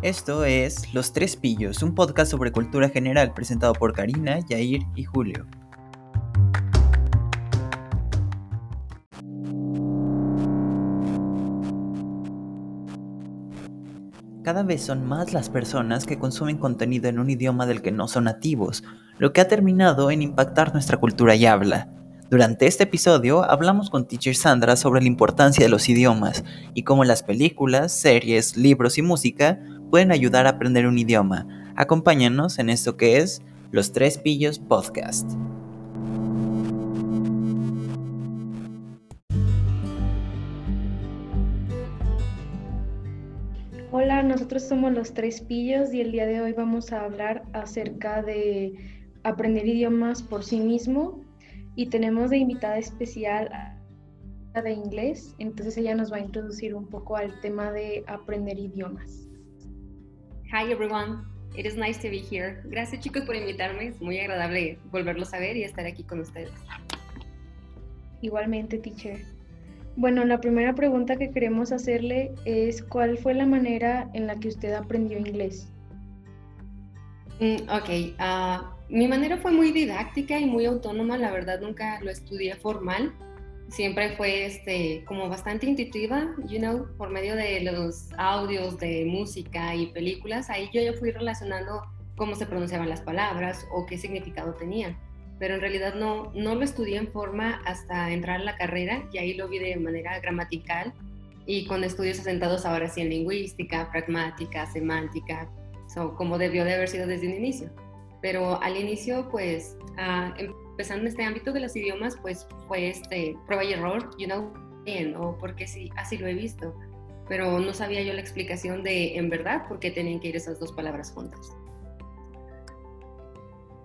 Esto es Los Tres Pillos, un podcast sobre cultura general presentado por Karina, Yair y Julio. Cada vez son más las personas que consumen contenido en un idioma del que no son nativos, lo que ha terminado en impactar nuestra cultura y habla. Durante este episodio hablamos con Teacher Sandra sobre la importancia de los idiomas y cómo las películas, series, libros y música pueden ayudar a aprender un idioma. Acompáñanos en esto que es Los Tres Pillos Podcast. Hola, nosotros somos los Tres Pillos y el día de hoy vamos a hablar acerca de aprender idiomas por sí mismo y tenemos de invitada especial a de inglés, entonces ella nos va a introducir un poco al tema de aprender idiomas. Hi everyone, it is nice to be here. Gracias chicos por invitarme, es muy agradable volverlos a ver y estar aquí con ustedes. Igualmente, teacher. Bueno, la primera pregunta que queremos hacerle es ¿cuál fue la manera en la que usted aprendió inglés? Mm, ok, uh, mi manera fue muy didáctica y muy autónoma, la verdad nunca lo estudié formal, siempre fue este, como bastante intuitiva, you know, por medio de los audios de música y películas, ahí yo ya fui relacionando cómo se pronunciaban las palabras o qué significado tenían, pero en realidad no, no lo estudié en forma hasta entrar a la carrera y ahí lo vi de manera gramatical y con estudios asentados ahora sí en lingüística, pragmática, semántica, so, como debió de haber sido desde un inicio pero al inicio, pues, uh, empezando en este ámbito de los idiomas, pues fue este prueba y error, you know, bien, o porque sí, así lo he visto, pero no sabía yo la explicación de, en verdad, por qué tenían que ir esas dos palabras juntas.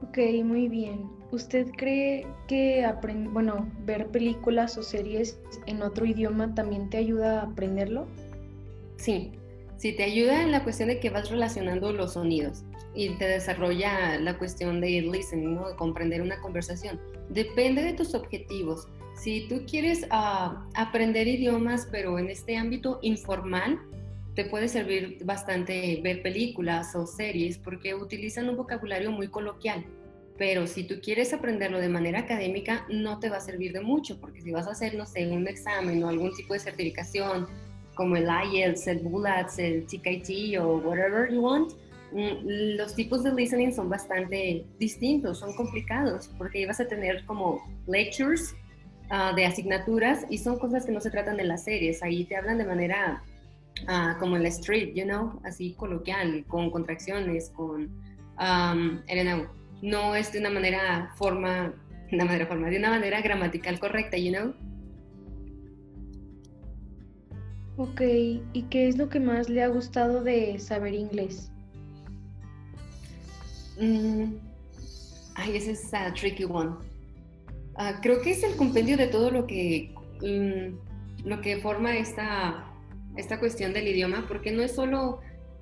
Ok, muy bien. ¿Usted cree que bueno, ver películas o series en otro idioma también te ayuda a aprenderlo? Sí, sí, te ayuda en la cuestión de que vas relacionando los sonidos y te desarrolla la cuestión de listening, ¿no? de comprender una conversación. Depende de tus objetivos. Si tú quieres ah, aprender idiomas, pero en este ámbito informal, te puede servir bastante ver películas o series porque utilizan un vocabulario muy coloquial. Pero si tú quieres aprenderlo de manera académica, no te va a servir de mucho, porque si vas a hacer, no sé, un examen o algún tipo de certificación, como el IELTS, el BULATS, el TKT o whatever you want, Mm, los tipos de listening son bastante distintos, son complicados, porque ibas a tener como lectures ah, de asignaturas y son cosas que no se tratan de las series, ahí te hablan de manera uh, como en la street, you know, así coloquial, con contracciones, con, um, no es de una manera forma, una manera forma, de una manera gramatical correcta, you know. Ok, ¿y qué es lo que más le ha gustado de saber inglés? Mm, ay, ese es a tricky one. Ah, creo que es el compendio de todo lo que, mm, lo que forma esta, esta cuestión del idioma, porque no es solo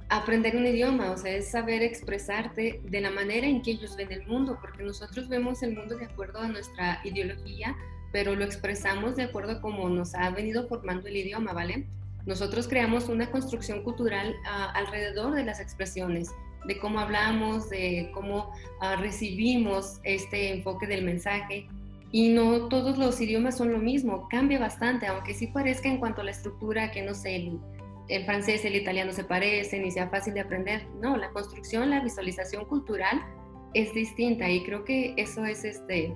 aprender un idioma, o sea, es saber expresarte de la manera en que ellos ven el mundo, porque nosotros vemos el mundo de acuerdo a nuestra ideología, pero lo expresamos de acuerdo a cómo nos ha venido formando el idioma, ¿vale? Nosotros creamos una construcción cultural ah, alrededor de las expresiones de cómo hablamos, de cómo ah, recibimos este enfoque del mensaje. Y no todos los idiomas son lo mismo, cambia bastante, aunque sí parezca en cuanto a la estructura, que no sé, el, el francés, el italiano se parecen y sea fácil de aprender. No, la construcción, la visualización cultural es distinta y creo que eso es este,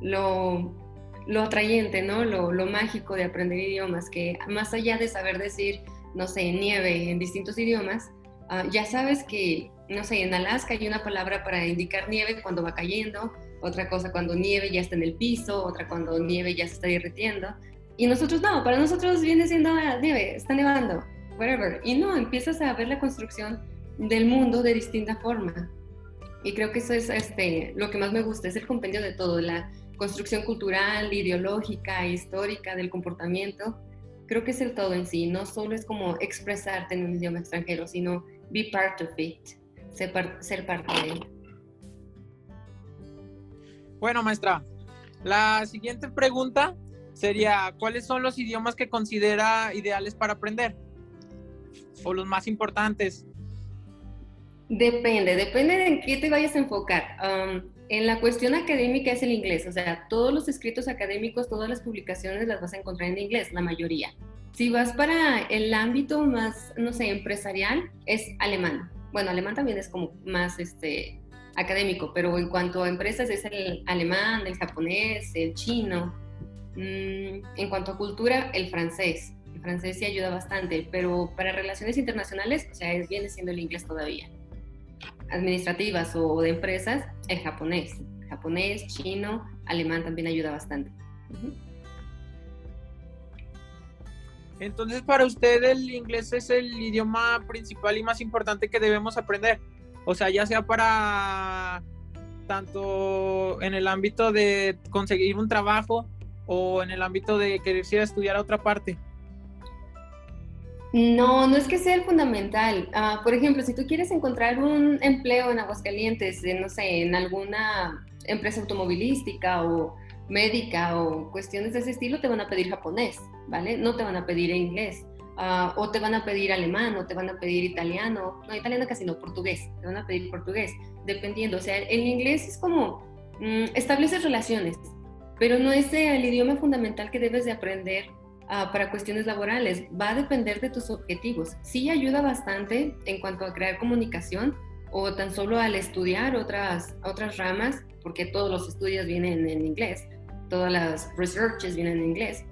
lo, lo atrayente, ¿no? Lo, mágico de aprender idiomas, que más allá de saber decir, no sé, nieve en distintos idiomas, Ah, ya sabes que, no sé, en Alaska hay una palabra para indicar nieve cuando va cayendo, otra cosa cuando nieve ya está en el piso, otra cuando nieve ya se está derritiendo. Y nosotros no, para nosotros viene siendo ah, nieve, está nevando, whatever. Y no, empiezas a ver la construcción del mundo de distinta forma. Y creo que eso es este, lo que más me gusta, es el compendio de todo, la construcción cultural, ideológica, histórica del comportamiento. Creo que es el todo en sí, no solo es como expresarte en un idioma extranjero, sino be part of it, ser, parte de él. Bueno, maestra, la siguiente pregunta sería, ¿cuáles son los idiomas que considera ideales para aprender? O los más importantes. Depende, depende de en qué te vayas a enfocar. Um, en la cuestión académica es el inglés, o sea, todos los escritos académicos, todas las publicaciones las vas a encontrar en inglés, la mayoría. Si vas para el ámbito más, no sé, empresarial, es alemán. Bueno, alemán también es como más este, académico, pero en cuanto a empresas es el alemán, el japonés, el chino. Mm, en cuanto a cultura, el francés. El francés sí ayuda bastante, pero para relaciones internacionales, o sea, viene siendo el inglés todavía administrativas o de empresas, el japonés. Japonés, chino, alemán también ayuda bastante. Entonces, para usted el inglés es el idioma principal y más importante que debemos aprender. O sea, ya sea para tanto en el ámbito de conseguir un trabajo o en el ámbito de querer ir a estudiar a otra parte. No, no es que sea el fundamental. Ah, por ejemplo, si tú quieres encontrar un empleo en Aguascalientes, no sé, en alguna empresa automovilística o médica o cuestiones de ese estilo, te van a pedir japonés, ¿vale? No te van a pedir inglés. Ah, o te van a pedir alemán, o te van a pedir italiano. No, italiano casi no, portugués. Te van a pedir portugués, dependiendo. O sea, el inglés es como, mm, estableces relaciones, pero no es el idioma fundamental que debes de aprender Ah, para cuestiones laborales. Va a depender de tus objetivos. Sí ayuda bastante en cuanto a crear comunicación o tan solo al estudiar otras, otras ramas, porque todos los estudios vienen en inglés, todas las researches vienen en inglés,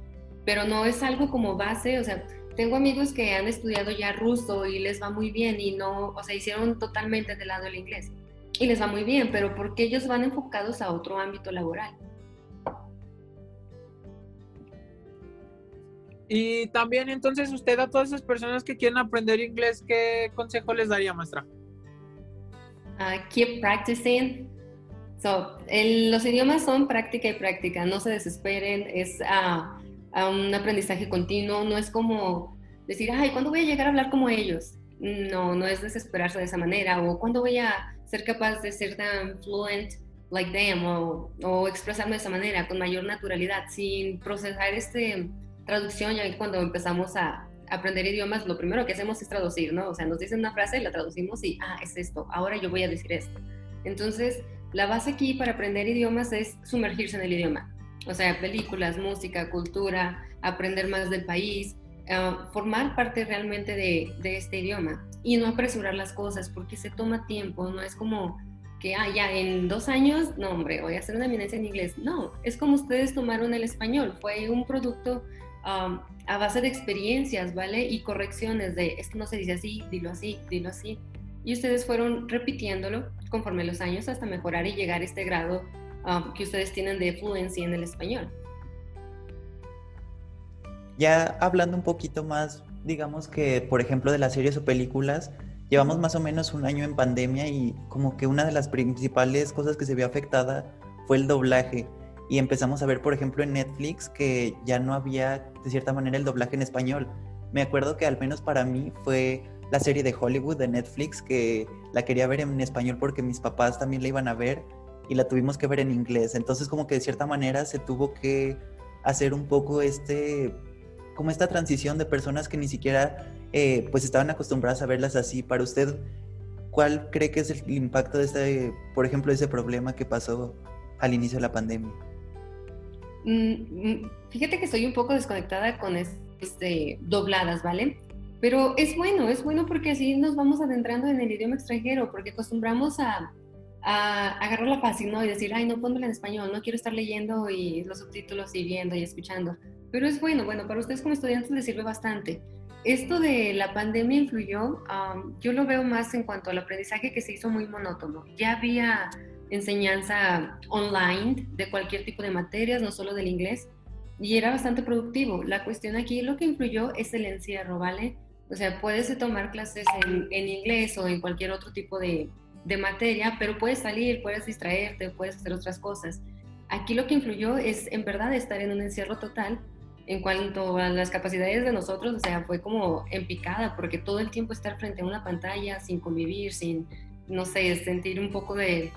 pero no es algo como base, o sea, tengo amigos que han estudiado ya ruso y les va muy bien y no, o sea, hicieron totalmente de lado el inglés y les va muy bien, pero porque ellos van enfocados a otro ámbito laboral. Y también entonces usted a todas esas personas que quieren aprender inglés, ¿qué consejo les daría, maestra? Uh, keep practicing. So, los idiomas son práctica y práctica, no se desesperen, es uh, un aprendizaje continuo, no es como decir, ay, ¿cuándo voy a llegar a hablar como ellos? No, no es desesperarse de esa manera, o ¿cuándo voy a ser capaz de ser tan fluent like them, o, o expresarme de esa manera, con mayor naturalidad, sin procesar este traducción, ya que cuando empezamos a aprender idiomas, lo primero que hacemos es traducir, ¿no? O sea, nos dicen una frase, la traducimos y, ah, es esto, ahora yo voy a decir esto. Entonces, la base aquí para aprender idiomas es sumergirse en el idioma. O sea, películas, música, cultura, aprender más del país, eh, formar parte realmente de, de, este idioma y no apresurar las cosas porque se toma tiempo, no es como que, ah, ya en dos años, no, hombre, voy a hacer una eminencia en inglés. No, es como ustedes tomaron el español, fue un producto a base de experiencias, ¿vale? Y correcciones de esto no se dice así, dilo así, dilo así. Y ustedes fueron repitiéndolo conforme los años hasta mejorar y llegar a este grado que ustedes tienen de fluencia en el español. Ya hablando un poquito más, digamos que, por ejemplo, de las series o películas, llevamos más o menos un año en pandemia y como que una de las principales cosas que se vio afectada fue el doblaje y empezamos a ver, por ejemplo, en Netflix que ya no había, de cierta manera, el doblaje en español. Me acuerdo que al menos para mí fue la serie de Hollywood de Netflix que la quería ver en español porque mis papás también la iban a ver y la tuvimos que ver en inglés. Entonces como que de cierta manera se tuvo que hacer un poco este, como esta transición de personas que ni siquiera eh, pues estaban acostumbradas a verlas así. Para usted, ¿cuál cree que es el impacto de este, por ejemplo, de ese problema que pasó al inicio de la pandemia? Mm, mm, fíjate que estoy un poco desconectada con este, dobladas, ¿vale? Pero es bueno, es bueno porque así nos vamos adentrando en el idioma extranjero, porque acostumbramos a, a agarrar fácil, ¿no? Y decir, ay, no, pónmela en español, no quiero estar leyendo y los subtítulos y viendo y escuchando. Pero es bueno, bueno, para ustedes como estudiantes les sirve bastante. Esto de la pandemia influyó, yo lo veo más en cuanto al aprendizaje que se hizo muy monótono. Ya había enseñanza online de cualquier tipo de materias, no solo del inglés, y era bastante productivo. La cuestión aquí, lo que influyó es el encierro, ¿vale? O sea, puedes tomar clases en, inglés o en cualquier otro tipo de, de, materia, pero puedes salir, puedes distraerte, puedes hacer otras cosas. Aquí lo que influyó es en verdad estar en un encierro total en cuanto a las capacidades de nosotros, o sea, fue como en picada, porque todo el tiempo estar frente a una pantalla sin convivir, sin, no sé, sentir un poco de,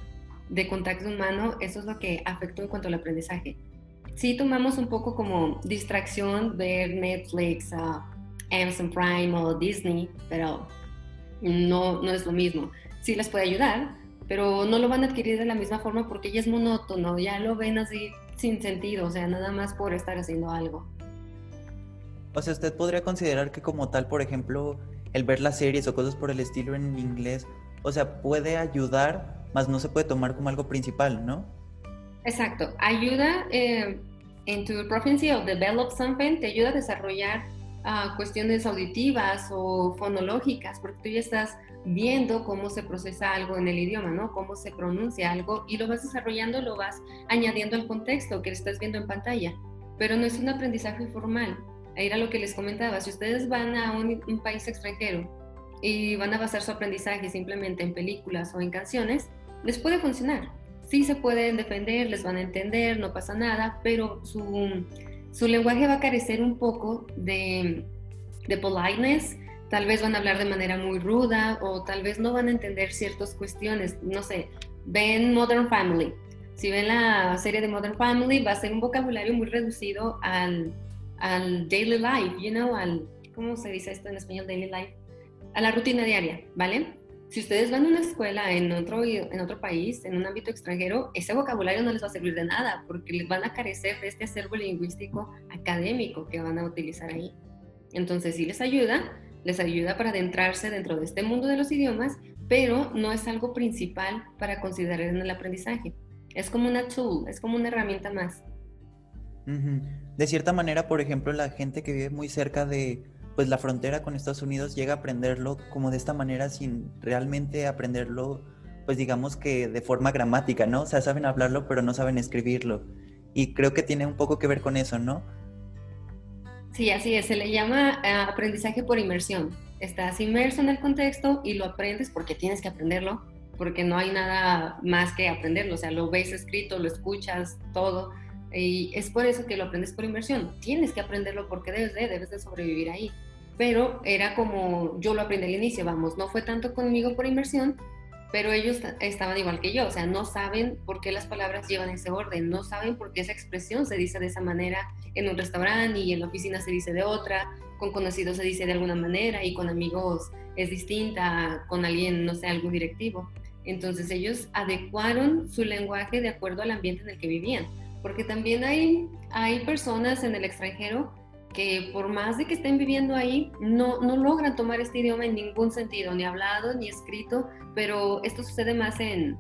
de contacto humano, eso es lo que afectó en cuanto al aprendizaje. Sí tomamos un poco como distracción ver Netflix, uh, Amazon Prime o Disney, pero no, no es lo mismo. sí les puede ayudar, pero no lo van a adquirir de la misma forma porque ya es monótono, ya lo ven así sin sentido, o sea, nada más por estar haciendo algo. O sea, usted podría considerar que como tal, por ejemplo, el ver las series o cosas por el estilo en inglés, o sea, puede ayudar, más no se puede tomar como algo principal, ¿no? Exacto, ayuda eh, en tu proficiency of develop something, te ayuda a desarrollar uh, cuestiones auditivas o fonológicas, porque tú ya estás viendo cómo se procesa algo en el idioma, ¿no? Cómo se pronuncia algo y lo vas desarrollando, lo vas añadiendo al contexto que estás viendo en pantalla. Pero no es un aprendizaje formal. Era lo que les comentaba. Si ustedes van a un, un país extranjero y van a basar su aprendizaje simplemente en películas o en canciones, les puede funcionar. Sí se pueden defender, les van a entender, no pasa nada, pero su, su lenguaje va a carecer un poco de, de politeness, tal vez van a hablar de manera muy ruda o tal vez no van a entender ciertas cuestiones. No sé, ven Modern Family. Si ven la serie de Modern Family, va a ser un vocabulario muy reducido al, al daily life, you know, al, ¿cómo se dice esto en español, daily life? A la rutina diaria, ¿vale? Si ustedes van a una escuela en otro, en otro país, en un ámbito extranjero, ese vocabulario no les va a servir de nada porque les van a carecer de este acervo lingüístico académico que van a utilizar ahí. Entonces, sí les ayuda, les ayuda para adentrarse dentro de este mundo de los idiomas, pero no es algo principal para considerar en el aprendizaje. Es como una tool, es como una herramienta más. De cierta manera, por ejemplo, la gente que vive muy cerca de pues la frontera con Estados Unidos llega a aprenderlo como de esta manera sin realmente aprenderlo, pues digamos que de forma gramática, ¿no? O sea, saben hablarlo, pero no saben escribirlo. Y creo que tiene un poco que ver con eso, ¿no? Sí, así es, se le llama eh, aprendizaje por inmersión. Estás inmerso en el contexto y lo aprendes porque tienes que aprenderlo, porque no hay nada más que aprenderlo, o sea, lo ves escrito, lo escuchas, todo, y es por eso que lo aprendes por inmersión. Tienes que aprenderlo porque debes de, debes de sobrevivir ahí. Pero era como yo lo aprendí al inicio, vamos, no fue tanto conmigo por inmersión, pero ellos estaban igual que yo, o sea, no saben por qué las palabras llevan ese orden, no saben por qué esa expresión se dice de esa manera en un restaurante y en la oficina se dice de otra, con conocidos se dice de alguna manera y con amigos es distinta, con alguien, no sé, algún directivo. Entonces ellos adecuaron su lenguaje de acuerdo al ambiente en el que vivían, porque también hay, hay personas en el extranjero que por más de que estén viviendo ahí, no, no logran tomar este idioma en ningún sentido, ni hablado ni escrito, pero esto sucede más en,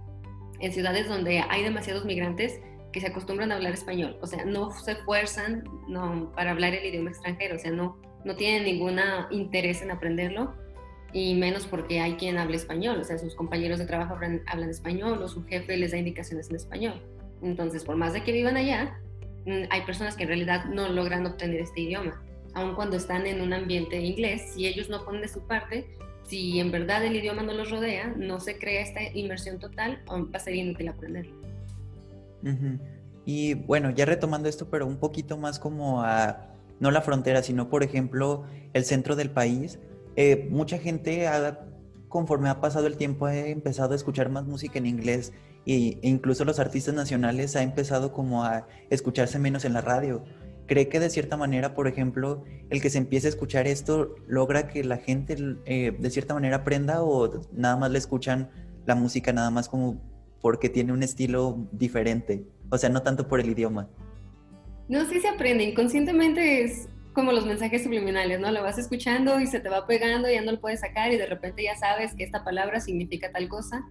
en ciudades donde hay demasiados migrantes que se acostumbran a hablar español, o sea, no se esfuerzan para hablar el idioma extranjero, o sea, no, no tienen ningún interés en aprenderlo, y menos porque hay quien habla español, o sea, sus compañeros de trabajo hablan, hablan español o su jefe les da indicaciones en español. Entonces, por más de que vivan allá, hay personas que en realidad no logran obtener este idioma, aun cuando están en un ambiente inglés, si ellos no ponen de su parte, si en verdad el idioma no los rodea, no se crea esta inmersión total, va a ser inútil aprenderlo. Y bueno, ya retomando esto, pero un poquito más como a, no la frontera, sino por ejemplo el centro del país, eh, mucha gente conforme ha pasado el tiempo ha empezado a escuchar más música en inglés e incluso los artistas nacionales ha empezado como a escucharse menos en la radio. ¿Cree que de cierta manera, por ejemplo, el que se empiece a escuchar esto logra que la gente eh, de cierta manera aprenda o nada más le escuchan la música nada más como porque tiene un estilo diferente? O sea, no tanto por el idioma. No, sí se aprende. Inconscientemente es como los mensajes subliminales, ¿no? Lo vas escuchando y se te va pegando ya no lo puedes sacar y de repente ya sabes que esta palabra significa tal cosa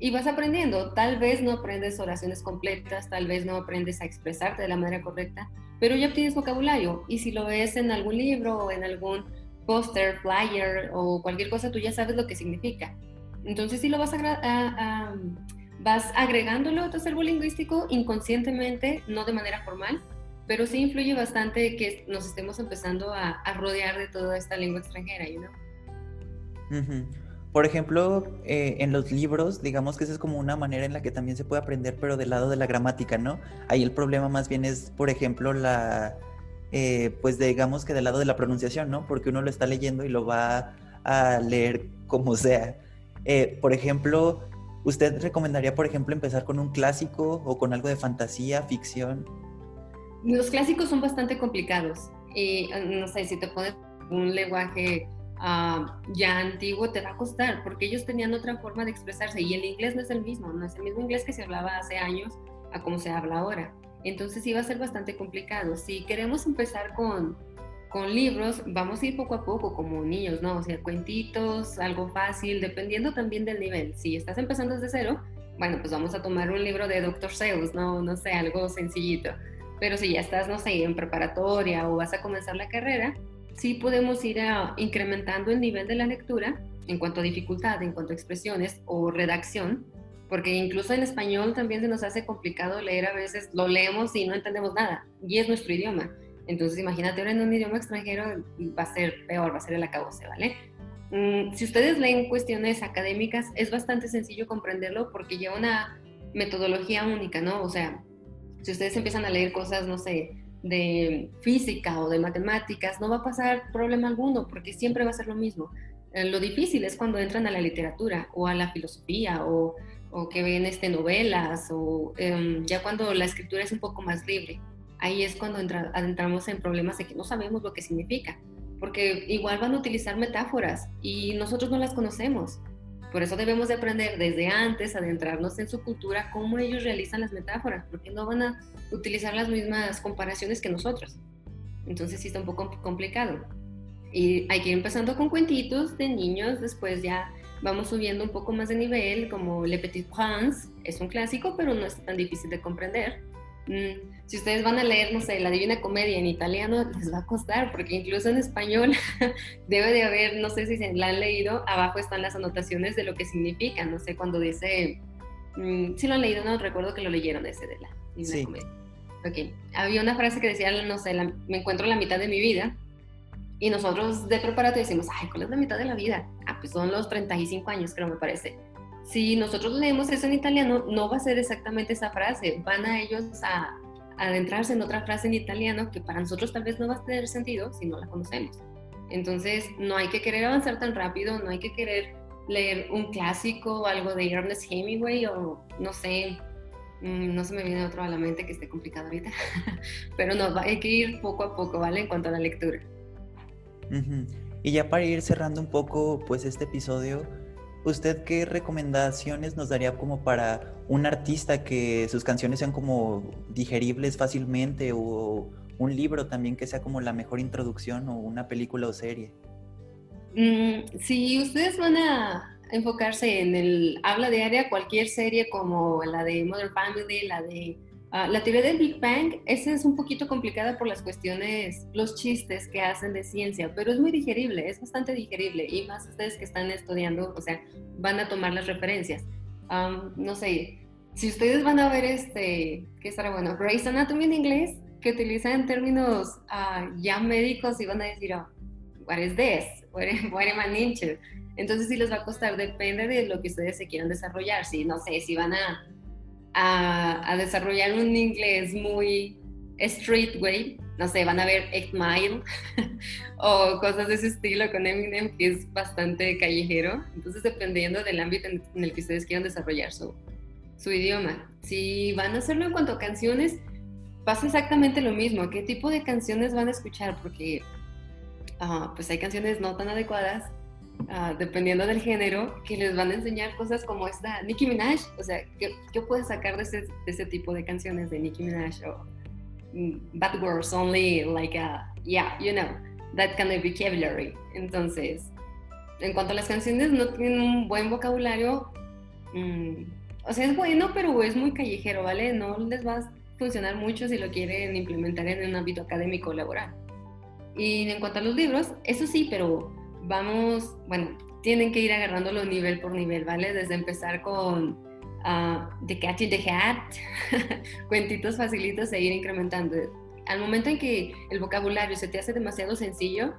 y vas aprendiendo. Tal vez no aprendes oraciones completas, tal vez no aprendes a expresarte de la manera correcta, pero ya tienes vocabulario. Y si lo ves en algún libro o en algún póster, flyer o cualquier cosa, tú ya sabes lo que significa. Entonces, si lo vas, vas agregándolo a tu acervo lingüístico inconscientemente, no de manera formal, pero sí influye bastante que nos estemos empezando a, rodear de toda esta lengua extranjera, ¿no? Por ejemplo, eh, en los libros, digamos que esa es como una manera en la que también se puede aprender, pero del lado de la gramática, ¿no? Ahí el problema más bien es, por ejemplo, la, eh, pues digamos que del lado de la pronunciación, ¿no? Porque uno lo está leyendo y lo va a leer como sea. Eh, por ejemplo, ¿usted recomendaría, por ejemplo, empezar con un clásico o con algo de fantasía, ficción? Los clásicos son bastante complicados. Y no sé, si te pones un lenguaje ah, ya antiguo, te va a costar, porque ellos tenían otra forma de expresarse y el inglés no es el mismo, no es el mismo inglés que se hablaba hace años a como se habla ahora. Entonces sí va a ser bastante complicado. Si queremos empezar con, con libros, vamos a ir poco a poco como niños, ¿no? O sea, cuentitos, algo fácil, dependiendo también del nivel. Si estás empezando desde cero, bueno, pues vamos a tomar un libro de Dr. Seuss, ¿no? No sé, algo sencillito. Pero si ya estás, no sé, en preparatoria o vas a comenzar la carrera, sí podemos ir incrementando el nivel de la lectura en cuanto a dificultad, en cuanto a expresiones o redacción, porque incluso en español también se nos hace complicado leer a veces, lo leemos y no entendemos nada, y es nuestro idioma. Entonces imagínate ahora en un idioma extranjero va a ser peor, va a ser el acabose, ¿vale? Mm, si ustedes leen cuestiones académicas, es bastante sencillo comprenderlo porque lleva una metodología única, ¿no? O sea, si ustedes empiezan a leer cosas, no sé, de física o de matemáticas, no va a pasar problema alguno porque siempre va a ser lo mismo. Eh, lo difícil es cuando entran a la literatura o a la filosofía o, que ven este, novelas o em, ya cuando la escritura es un poco más libre. Ahí es cuando entramos en problemas de que no sabemos lo que significa porque igual van a utilizar metáforas y nosotros no las conocemos. Por eso debemos de aprender desde antes, adentrarnos en su cultura, cómo ellos realizan las metáforas, porque no van a utilizar las mismas comparaciones que nosotros. Entonces sí está un poco complicado. Y hay que ir empezando con cuentitos de niños, después ya vamos subiendo un poco más de nivel, como Le Petit Prince, es un clásico, pero no es tan difícil de comprender. Mm, si ustedes van a leer, no sé, la Divina Comedia en italiano, les va a costar, porque incluso en español debe de haber, no sé si se la han leído, abajo están las anotaciones de lo que significa, no sé, cuando dice, mm, si lo han leído, no recuerdo que lo leyeron ese de la Divina Comedia. Ok, había una frase que decía, no sé, me encuentro en la mitad de mi vida, y nosotros de preparatorio decimos, ay, ¿cuál es la mitad de la vida? Ah, pues son los 35 años, creo, me parece si nosotros leemos eso en italiano, no va a ser exactamente esa frase, van a ellos a, adentrarse en otra frase en italiano que para nosotros tal vez no va a tener sentido si no la conocemos. Entonces, no hay que querer avanzar tan rápido, no hay que querer leer un clásico o algo de Ernest Hemingway o no sé, mm, no se me viene otro a la mente que esté complicado ahorita, pero no, hay que ir poco a poco, ¿vale? En cuanto a la lectura. Y ya para ir cerrando un poco, pues este episodio, ¿Usted qué recomendaciones nos daría como para un artista que sus canciones sean como digeribles fácilmente o un libro también que sea como la mejor introducción o una película o serie? Mm, si ustedes van a enfocarse en el habla diaria, cualquier serie como la de Modern Family, la de Ah, la teoría del Big Bang, esa es un poquito complicada por las cuestiones, los chistes que hacen de ciencia, pero es muy digerible, es bastante digerible y más ustedes que están estudiando, o sea, van a tomar las referencias. no sé, si ustedes van a ver este, ¿qué estará bueno? Grey's Anatomy en inglés, que utilizan términos uh, ya médicos y van a decir, oh, what is this? What, what am I Entonces sí les va a costar, depende de lo que ustedes se quieran desarrollar. Si, no sé, si van a a, desarrollar un inglés muy street way, no sé, van a ver 8 Mile o cosas de ese estilo con Eminem, que es bastante callejero. Entonces, dependiendo del ámbito en, el que ustedes quieran desarrollar su, su idioma. Si van a hacerlo en cuanto a canciones, pasa exactamente lo mismo. ¿Qué tipo de canciones van a escuchar? Porque ah, pues hay canciones no tan adecuadas Ah, dependiendo del género, que les van a enseñar cosas como esta Nicki Minaj. O sea, ¿qué, qué puedes sacar de ese, de ese, tipo de canciones de Nicki Minaj? O mm, Bad Words Only, like, a, yeah, you know, that kind of vocabulary. Entonces, en cuanto a las canciones, no tienen un buen vocabulario. Mm, o sea, es bueno, pero es muy callejero, ¿vale? No les va a funcionar mucho si lo quieren implementar en un ámbito académico o laboral. Y en cuanto a los libros, eso sí, pero vamos, bueno, tienen que ir agarrándolo nivel por nivel, ¿vale? Desde empezar con uh, The Cat in the Hat, cuentitos facilitos e ir incrementando. Al momento en que el vocabulario se te hace demasiado sencillo,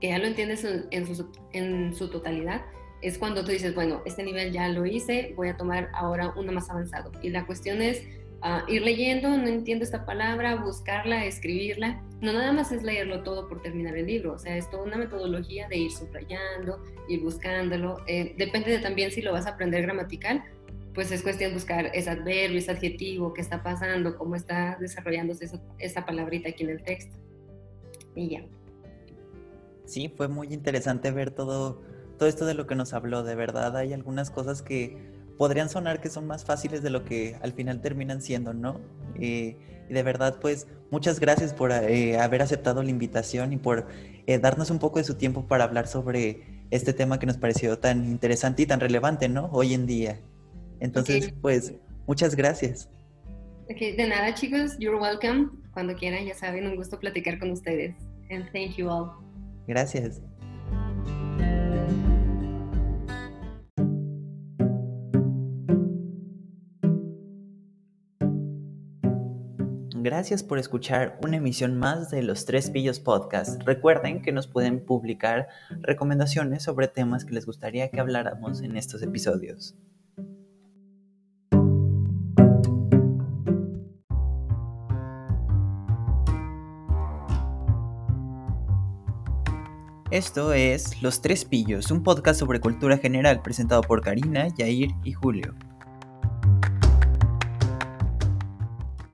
que ya lo entiendes en su, en su totalidad, es cuando tú dices, bueno, este nivel ya lo hice, voy a tomar ahora uno más avanzado. Y la cuestión es ir leyendo, no entiendo esta palabra, buscarla, escribirla. No nada más es leerlo todo por terminar el libro, o sea, es toda una metodología de ir subrayando, ir buscándolo. Eh, depende de también si lo vas a aprender gramatical, pues es cuestión de buscar ese adverbio, ese adjetivo, qué está pasando, cómo está desarrollándose esa, esa palabrita aquí en el texto. Y ya. Sí, fue muy interesante ver todo, todo esto de lo que nos habló. De verdad, hay algunas cosas que podrían sonar que son más fáciles de lo que al final terminan siendo, ¿no? Eh, y de verdad, pues, muchas gracias por eh, haber aceptado la invitación y por eh, darnos un poco de su tiempo para hablar sobre este tema que nos pareció tan interesante y tan relevante, ¿no? Hoy en día. Entonces, pues, muchas gracias. de nada, chicos. You're welcome. Cuando quieran, ya saben, un gusto platicar con ustedes. And thank you all. Gracias. Gracias por escuchar una emisión más de Los Tres Pillos Podcast. Recuerden que nos pueden publicar recomendaciones sobre temas que les gustaría que habláramos en estos episodios. Esto es Los Tres Pillos, un podcast sobre cultura general presentado por Karina, Yair y Julio.